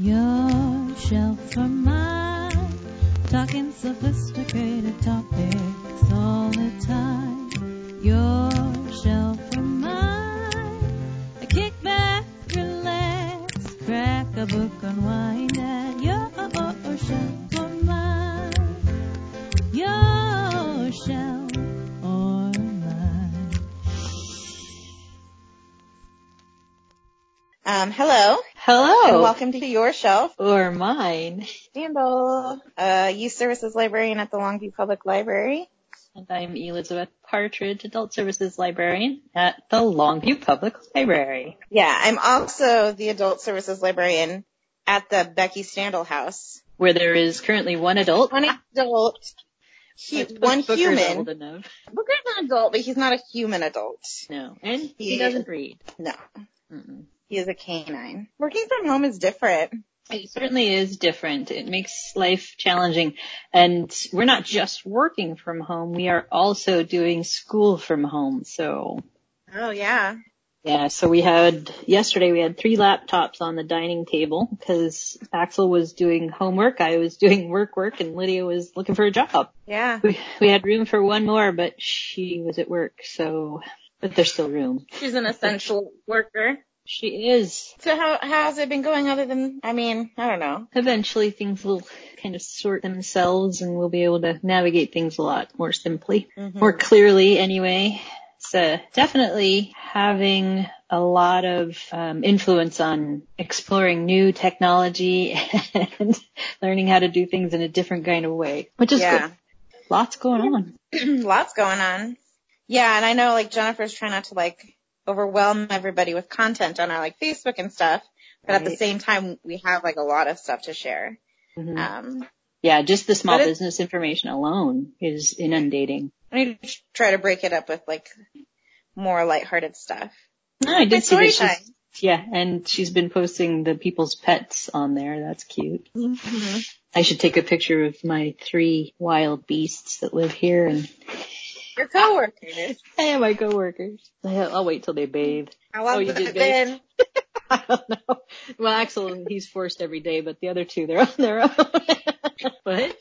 Your shelf for mine, talking sophisticated topics all the time. Your welcome to Your Shelf. Or mine. Campbell, uh, Youth Services Librarian at the Longview Public Library. And I'm Elizabeth Partridge, Adult Services Librarian at the Longview Public Library. Yeah, I'm also the Adult Services Librarian at the Becky Standel House. Where there is currently one adult. One adult, But one Booker's human. Old enough. Booker's an adult, but he's not a human adult. No. And he Yeah. doesn't read. No, Mm-mm. He is a canine. Working from home is different. It certainly is different. It makes life challenging. And we're not just working from home, we are also doing school from home. So Oh yeah. Yeah, so we had, yesterday we had three laptops on the dining table because Axel was doing homework, I was doing work work, and Lydia was looking for a job. Yeah. We, we had room for one more, but she was at work, so, but there's still room. She's an essential worker. She is. So how, how's it been going other than, I mean, I don't know. Eventually things will kind of sort themselves and we'll be able to navigate things a lot more simply, Mm-hmm. more clearly anyway. So definitely having a lot of um, influence on exploring new technology and learning how to do things in a different kind of way, which is Yeah. good. Lots going on. Lots going on. Yeah, and I know like Jennifer's trying not to like overwhelm everybody with content on our like Facebook and stuff, but at the same time we have like a lot of stuff to share. Mhm. Um, Yeah, just the small business information alone is inundating. I need to try to break it up with like more lighthearted stuff. No, I did see that story she's, yeah, and she's been posting the people's pets on there. That's cute. Mm-hmm. I should take a picture of my three wild beasts that live here and Your coworkers. hey, my coworkers. I'll wait till they bathe. How long Oh, you did been? I don't know. Well, Axel, he's forced every day, but the other two, they're on their own. what?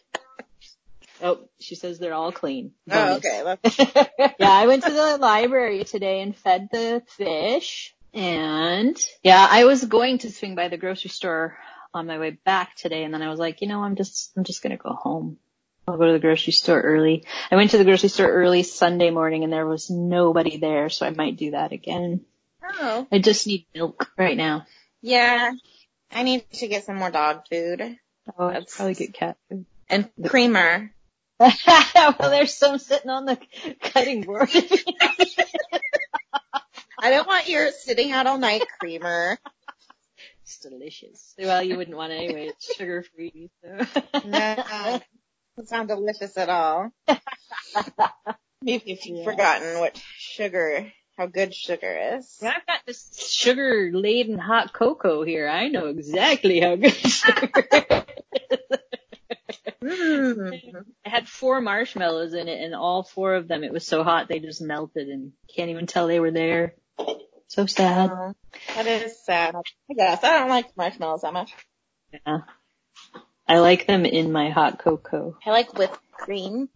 Oh, she says they're all clean. Oh, okay. Yeah, I went to the library today and fed the fish. And yeah, I was going to swing by the grocery store on my way back today and then I was like, you know, I'm just, I'm just going to go home. I'll go to the grocery store early. I went to the grocery store early Sunday morning and there was nobody there, so I might do that again. oh. I just need milk right now. Yeah. I need to get some more dog food Oh, I'd That's- probably get cat food. and creamer. well, there's some sitting on the cutting board. I don't want your sitting out all night creamer. it's delicious. Well, you wouldn't want it anyway. It's sugar free. So. No, doesn't sound delicious at all. Maybe if you've Yeah. forgotten what sugar, how good sugar is. I've got this sugar laden hot cocoa here. I know exactly how good sugar is. Mm. I had four marshmallows in it and all four of them, it was so hot they just melted and can't even tell they were there. So sad. Oh, that is sad. I guess I don't like marshmallows that much. Yeah. I like them in my hot cocoa. I like whipped cream.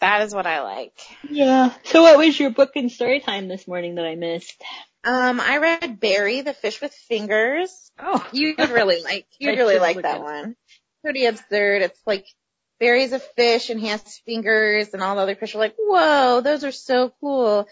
That is what I like. Yeah. So what was your book and story time this morning that I missed? Um, I read Barry, the fish with fingers. Oh. You would really like, you'd really like that at one. Pretty absurd. It's like Barry's a fish and he has fingers and all the other fish are like, whoa, those are so cool.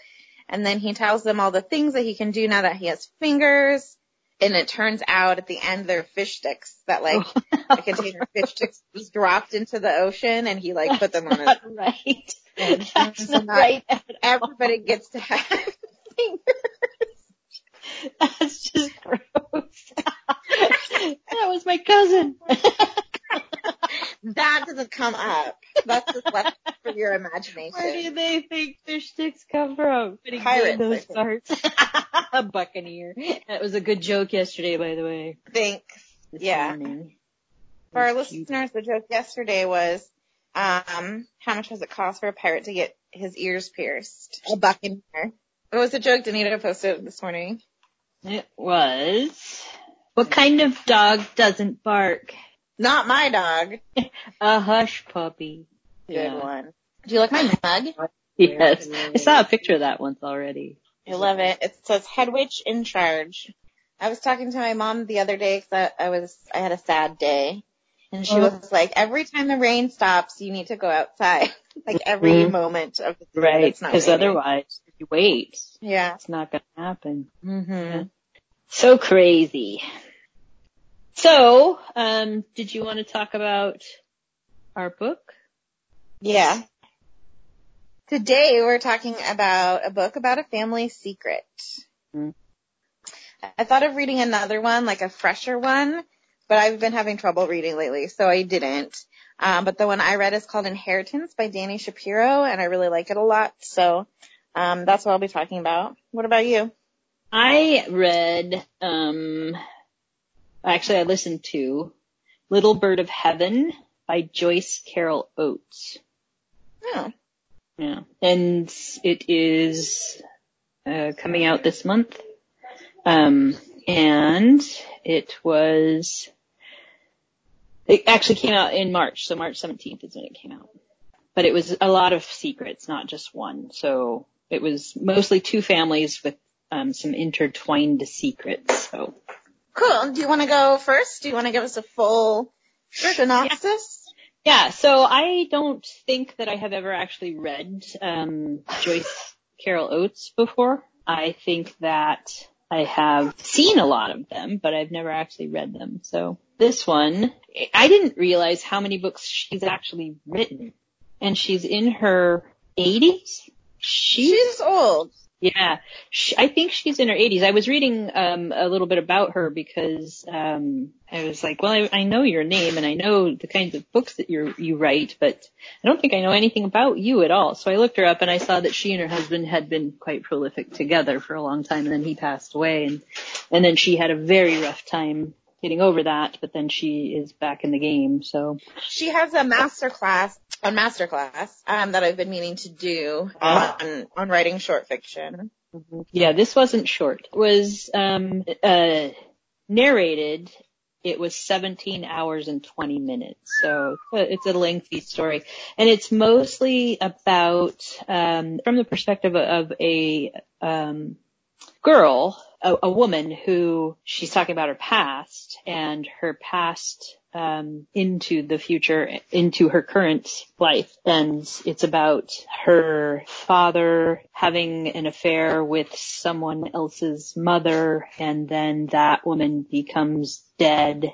And then he tells them all the things that he can do now that he has fingers. And it turns out at the end they're fish sticks that like oh. a container of fish sticks was dropped into the ocean and he like put them on his right. And That's not not- right. everybody gets to have fingers. That's just gross. that was my cousin. That doesn't come up. That's just left for your imagination. Where do they think fish sticks come from? Pretty Pirates, good, those parts. a buccaneer. That was a good joke yesterday, by the way. Thanks. This Yeah. morning. For our cute. listeners, the joke yesterday was, um, how much does it cost for a pirate to get his ears pierced? A buccaneer. It was a joke Danita posted this morning? It was What kind of dog doesn't bark? Not my dog. A hush puppy. Good Yeah. one. Do you like my mug? Yes. I saw a picture of that once already. I love it. It says head witch in charge. I was talking to my mom the other day because I, I was I had a sad day, and she Oh. was like, "Every time the rain stops, you need to go outside. like every Mhm. moment of the day Right. not Because otherwise, if you wait, yeah. it's not going to happen. hmm So crazy. So, um, did you want to talk about our book? Yeah. Today we're talking about a book about a family secret. Hmm. I thought of reading another one, like a fresher one, but I've been having trouble reading lately, so I didn't. Um, but the one I read is called Inheritance by Danny Shapiro, and I really like it a lot. So um, that's what I'll be talking about. What about you? I read, um, actually I listened to Little Bird of Heaven by Joyce Carol Oates. Oh, Yeah. And it is, uh, coming out this month. Um, and it was, it actually came out in March, so March 17th is when it came out. But it was a lot of secrets, not just one. So it was mostly two families with um, some intertwined secrets. So cool. Do you want to go first? Do you want to give us a full synopsis? yeah, so I don't think that I have ever actually read um, Joyce Carol Oates before. I think that I have seen a lot of them, but I've never actually read them. So this one, I didn't realize how many books she's actually written, and she's in her 80s. She's She's old. Yeah, Sh I think she's in her 80s. I was reading um, a little bit about her because um, I was like, well, I, I know your name and I know the kinds of books that you you write, but I don't think I know anything about you at all. So I looked her up and I saw that she and her husband had been quite prolific together for a long time, and then he passed away, and and then she had a very rough time getting over that, but then she is back in the game. So She has a master class, a master class, um, that I've been meaning to do on, on writing short fiction. Yeah, this wasn't short. It was um, uh, narrated. It was 17 hours and 20 minutes, so it's a lengthy story, and it's mostly about um, from the perspective of a um, girl, a, a woman who she's talking about her past and her past um, into the future, into her current life. And it's about her father having an affair with someone else's mother and then that woman becomes dead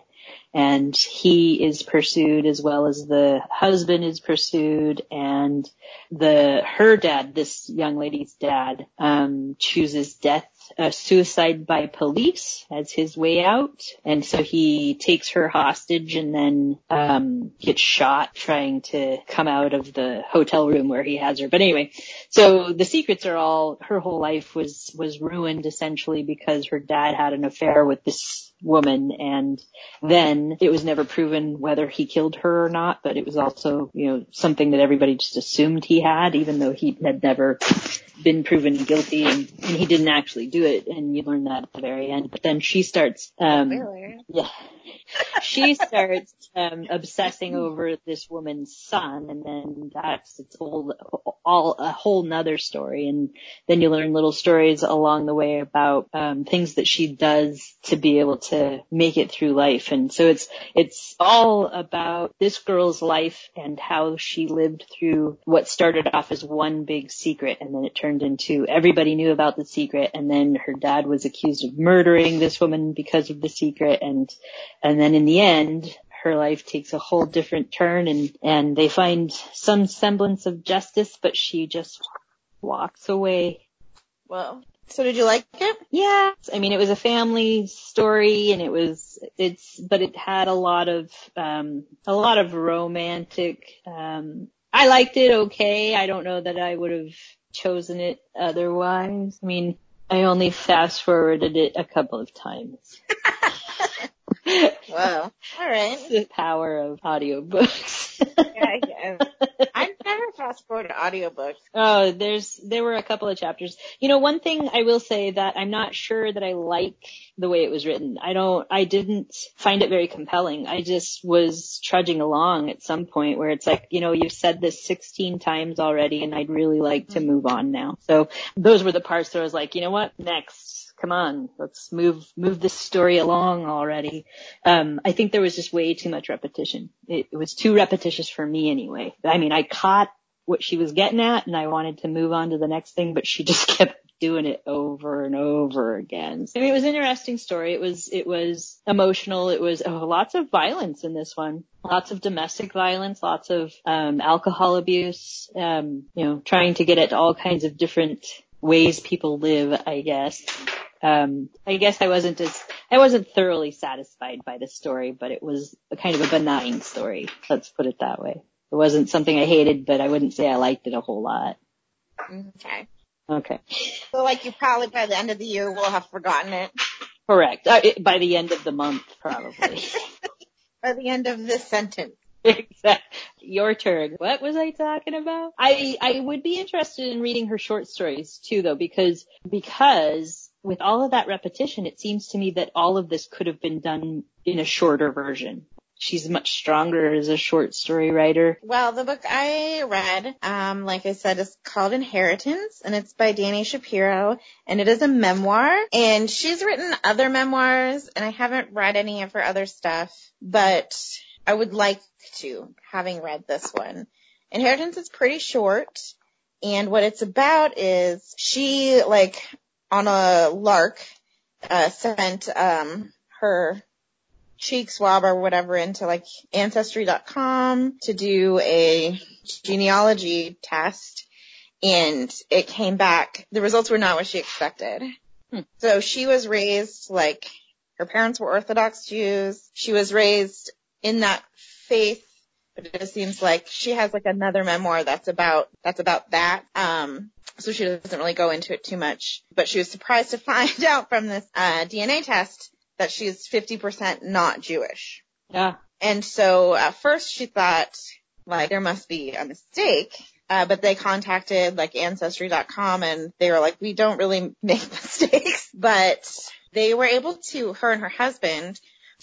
and he is pursued as well as the husband is pursued and the her dad this young lady's dad um chooses death uh, suicide by police as his way out. And so he takes her hostage and then um gets shot trying to come out of the hotel room where he has her. But anyway so the secrets are all her whole life was was ruined essentially because her dad had an affair with this woman and then it was never proven whether he killed her or not, but it was also, you know, something that everybody just assumed he had, even though he had never been proven guilty and, and he didn't actually do it. And you learn that at the very end. But then she starts, um, Spoiler. yeah. She starts um, obsessing over this woman's son, and then that's it's all all a whole nother story. And then you learn little stories along the way about um, things that she does to be able to make it through life. And so it's it's all about this girl's life and how she lived through what started off as one big secret, and then it turned into everybody knew about the secret, and then her dad was accused of murdering this woman because of the secret, and and then in the end, her life takes a whole different turn and, and they find some semblance of justice, but she just walks away. Well, so did you like it? Yeah. I mean, it was a family story and it was, it's, but it had a lot of, um, a lot of romantic, um, I liked it okay. I don't know that I would have chosen it otherwise. I mean, I only fast forwarded it a couple of times. Whoa. All right. the power of audiobooks. Yeah, I guess. I've never fast forwarded audiobooks. Oh, there's there were a couple of chapters. You know, one thing I will say that I'm not sure that I like the way it was written. I don't I didn't find it very compelling. I just was trudging along at some point where it's like, you know, you've said this 16 times already and I'd really like to mm-hmm. move on now. So those were the parts that I was like, you know what? Next. Come on, let's move move this story along already. Um, I think there was just way too much repetition. It, it was too repetitious for me anyway. I mean, I caught what she was getting at and I wanted to move on to the next thing, but she just kept doing it over and over again. I mean, it was an interesting story. It was, it was emotional. It was oh, lots of violence in this one. Lots of domestic violence, lots of, um, alcohol abuse, um, you know, trying to get at all kinds of different ways people live, I guess. Um, I guess I wasn't as, I wasn't thoroughly satisfied by the story, but it was a kind of a benign story. Let's put it that way. It wasn't something I hated, but I wouldn't say I liked it a whole lot. Okay. Okay. So like you probably by the end of the year will have forgotten it. Correct. Uh, it, by the end of the month, probably. By the end of this sentence. exactly. Your turn. What was I talking about? I, I would be interested in reading her short stories too though because, because with all of that repetition, it seems to me that all of this could have been done in a shorter version. She's much stronger as a short story writer. Well, the book I read, um, like I said, is called Inheritance, and it's by Danny Shapiro, and it is a memoir. And she's written other memoirs, and I haven't read any of her other stuff, but I would like to, having read this one. Inheritance is pretty short, and what it's about is she, like, on a lark, uh, sent, um, her cheek swab or whatever into like ancestry.com to do a genealogy test and it came back. The results were not what she expected. Hmm. So she was raised like her parents were Orthodox Jews. She was raised in that faith, but it just seems like she has like another memoir that's about, that's about that. Um, so she doesn't really go into it too much, but she was surprised to find out from this, uh, DNA test that she's 50% not Jewish. Yeah. And so at first she thought like there must be a mistake. Uh, but they contacted like ancestry.com and they were like, we don't really make mistakes, but they were able to, her and her husband,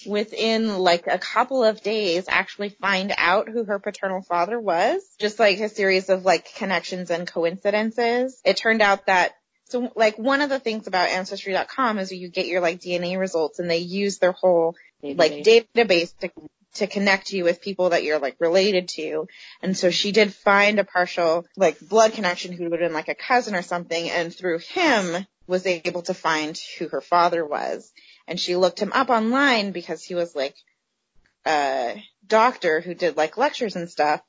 within like a couple of days actually find out who her paternal father was. Just like a series of like connections and coincidences. It turned out that so like one of the things about ancestry.com is you get your like DNA results and they use their whole like database to to connect you with people that you're like related to. And so she did find a partial like blood connection who would have been like a cousin or something and through him was able to find who her father was. And she looked him up online because he was like a doctor who did like lectures and stuff.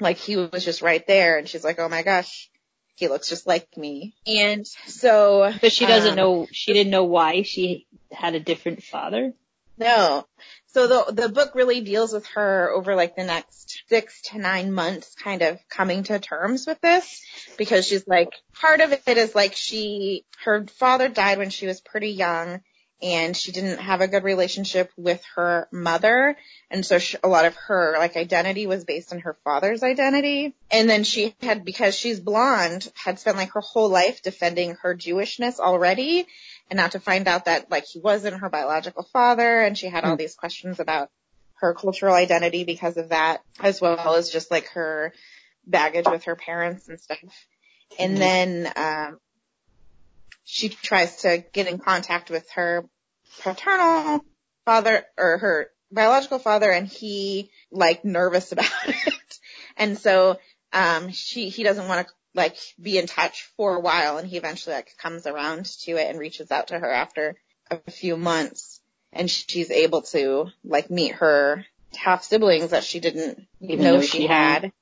Like he was just right there and she's like, oh my gosh, he looks just like me. And so. But she doesn't um, know, she didn't know why she had a different father. No. So the the book really deals with her over like the next six to nine months kind of coming to terms with this because she's like part of it is like she her father died when she was pretty young and she didn't have a good relationship with her mother. And so she, a lot of her like identity was based on her father's identity. And then she had because she's blonde had spent like her whole life defending her jewishness already. And now to find out that like he wasn't her biological father. And she had all these questions about her cultural identity because of that as well as just like her baggage with her parents and stuff. And Mhm. then um she tries to get in contact with her paternal father or her biological father and he like nervous about it and so um she he doesn't want to like be in touch for a while and he eventually like comes around to it and reaches out to her after a few months and she's able to like meet her half siblings that she didn't Even know she had. had.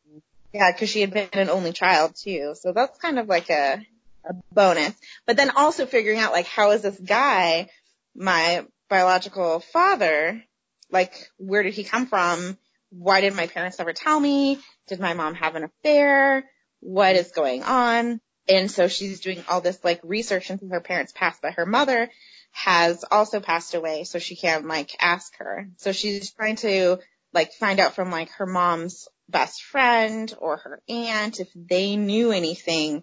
Yeah, because she had been an only child too. So that's kind of like a, a bonus. But then also figuring out like how is this guy, my biological father, like where did he come from? Why did my parents never tell me? Did my mom have an affair? What is going on? And so she's doing all this like research into her parents' past, but her mother has also passed away, so she can't like ask her. So she's trying to like find out from like her mom's best friend or her aunt if they knew anything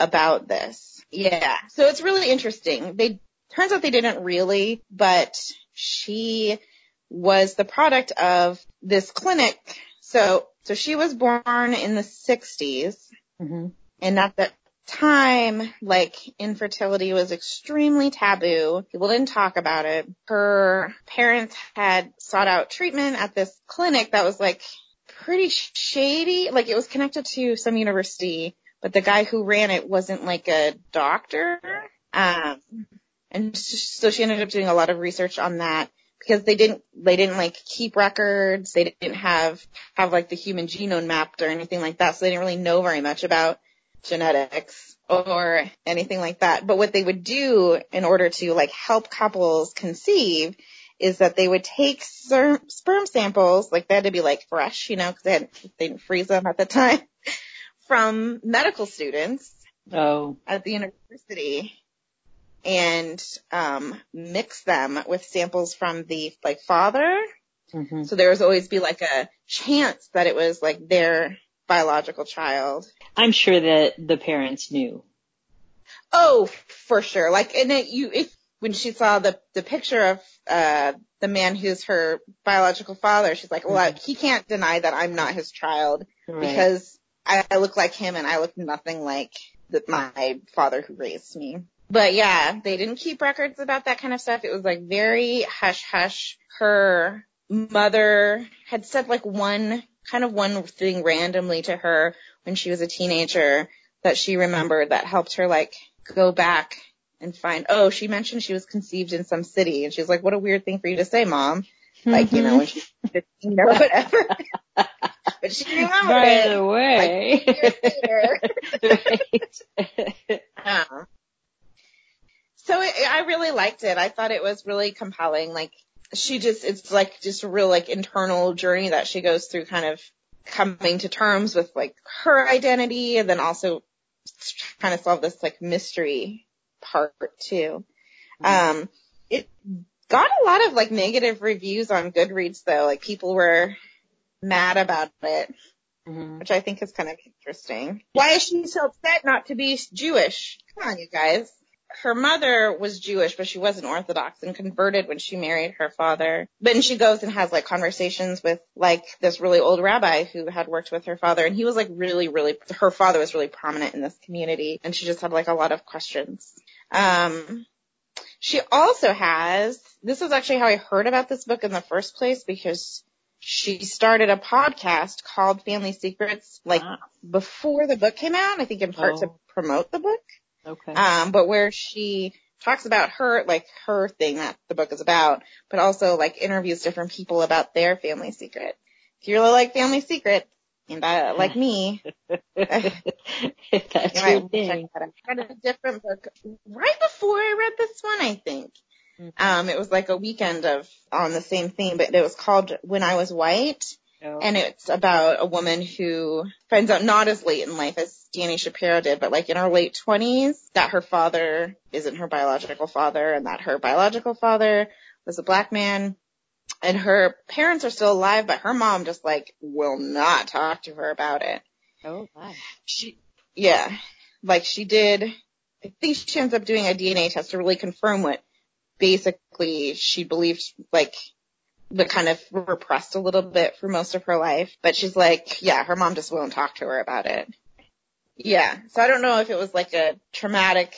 about this. Yeah. So it's really interesting. They turns out they didn't really, but she was the product of this clinic. So so she was born in the 60s Mm-hmm. and at that time, like infertility was extremely taboo. People didn't talk about it. Her parents had sought out treatment at this clinic that was like pretty shady. Like it was connected to some university, but the guy who ran it wasn't like a doctor. Um, and so she ended up doing a lot of research on that because they didn't, they didn't like keep records. They didn't have, have like the human genome mapped or anything like that. So they didn't really know very much about genetics or anything like that. But what they would do in order to like help couples conceive is that they would take sperm samples, like they had to be like fresh, you know, because they, had- they didn't freeze them at the time, from medical students Oh. at the university and um, mix them with samples from the like father. hmm So there was always be like a chance that it was like their biological child. I'm sure that the parents knew. Oh, for sure. Like, and it, you, if, when she saw the, the picture of, uh, the man who's her biological father, she's like, well, I, he can't deny that I'm not his child Right. because I, I look like him and I look nothing like the, my father who raised me. But yeah, they didn't keep records about that kind of stuff. It was like very hush hush. Her mother had said like one, kind of one thing randomly to her when she was a teenager that she remembered that helped her like go back and find, oh, she mentioned she was conceived in some city. And she was like, what a weird thing for you to say, mom. Like, you know, when mm-hmm. she was 15 or whatever. but she remembered By the way. right. Um, so it, I really liked it. I thought it was really compelling. Like she just, it's like just a real like internal journey that she goes through kind of coming to terms with like her identity and then also trying to solve this like mystery part too. Um, it got a lot of like negative reviews on Goodreads though. Like people were mad about it Mhm. which I think is kind of interesting. Why is she so upset not to be Jewish? Come on, you guys. Her mother was Jewish, but she wasn't Orthodox and converted when she married her father. But then she goes and has like conversations with like this really old rabbi who had worked with her father and he was like really, really, her father was really prominent in this community and she just had like a lot of questions. Um, she also has, this is actually how I heard about this book in the first place because she started a podcast called Family Secrets like Ah, before the book came out, I think in part to Oh. promote the book. okay. Um, but where she talks about her, like her thing that the book is about, but also like interviews different people about their family secret. If you really like family secret, and uh, like me, that's you might check that out. I read a different book right before I read this one, I think. Mhm. Um, it was like a weekend of on the same theme, but it was called When I Was White. Oh. And it's about a woman who finds out not as late in life as Danny Shapiro did, but like in her late twenties, that her father isn't her biological father and that her biological father was a black man. And her parents are still alive, but her mom just like will not talk to her about it. oh, my. She, yeah, like she did, I think she ends up doing a DNA test to really confirm what basically she believed like but kind of repressed a little bit for most of her life. But she's like, yeah, her mom just won't talk to her about it. Yeah. So I don't know if it was like a traumatic,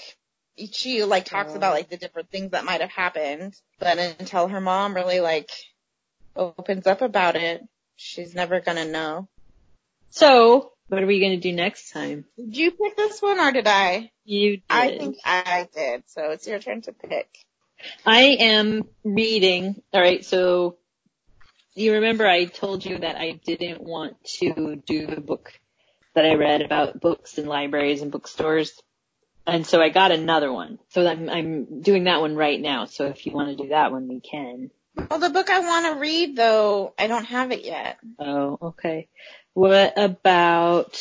she like talks about like the different things that might have happened, but until her mom really like opens up about it, she's never gonna know. So, what are we to do next time? Did you pick this one or did I? You did. I think I did. So it's your turn to pick. I am reading. All right, so you remember I told you that I didn't want to do the book that I read about books and libraries and bookstores. And so I got another one. So I'm, I'm doing that one right now. So if you want to do that one, we can. Well, the book I want to read though, I don't have it yet. Oh, okay. What about,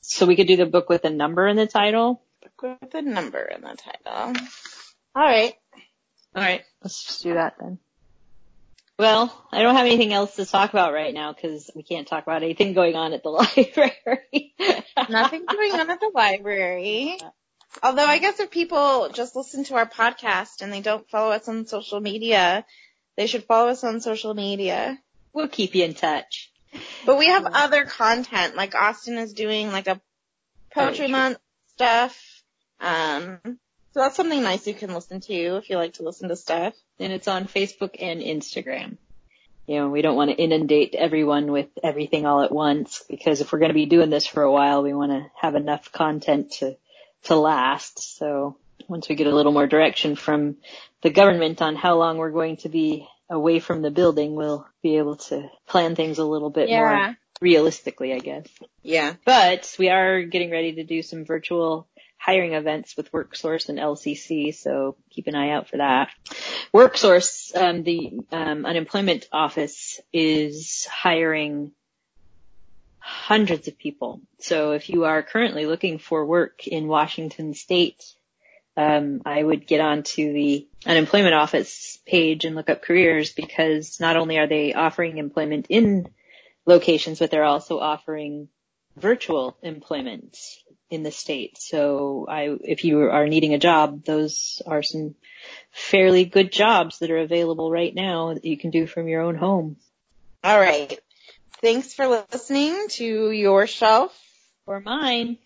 so we could do the book with a number in the title? Book with a number in the title. All right. All right, let's just do that then. Well, I don't have anything else to talk about right now because we can't talk about anything going on at the library. Nothing going on at the library. Although I guess if people just listen to our podcast and they don't follow us on social media, they should follow us on social media. We'll keep you in touch. But we have other content, like Austin is doing like a poetry month stuff. Um, so that's something nice you can listen to if you like to listen to stuff. And it's on Facebook and Instagram. You know, we don't want to inundate everyone with everything all at once because if we're going to be doing this for a while, we want to have enough content to, to last. So once we get a little more direction from the government on how long we're going to be away from the building, we'll be able to plan things a little bit more realistically, I guess. Yeah. But we are getting ready to do some virtual hiring events with WorkSource and LCC, so keep an eye out for that. WorkSource, um, the um, unemployment office, is hiring hundreds of people. So if you are currently looking for work in Washington State, um, I would get onto the unemployment office page and look up careers because not only are they offering employment in locations, but they're also offering virtual employment in the state. So I, if you are needing a job, those are some fairly good jobs that are available right now that you can do from your own home. All right. Thanks for listening to Your Shelf. Or mine.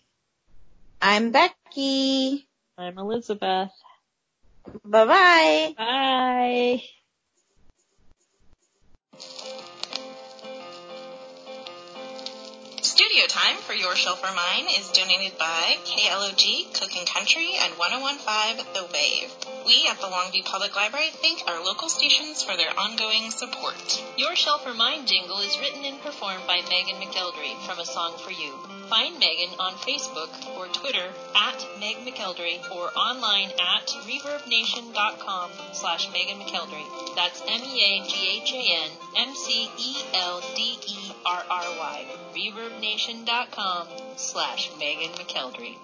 I'm Becky. I'm Elizabeth. Bye bye bye. Studio time for Your Shelf or Mine is donated by KLOG Kickin' Country and 1015 The Wave. We at the Longview Public Library thank our local stations for their ongoing support. Your Shelf or Mine jingle is written and performed by Meaghan McElderry from A Song for You. Find Meaghan on Facebook or Twitter at Meg or online at reverbnation.com slash Meaghan. That's M-E-A-G-H-A-N M-C-E-L-D-E-R-R-Y. reverbnation.com slash Meaghan McElderry.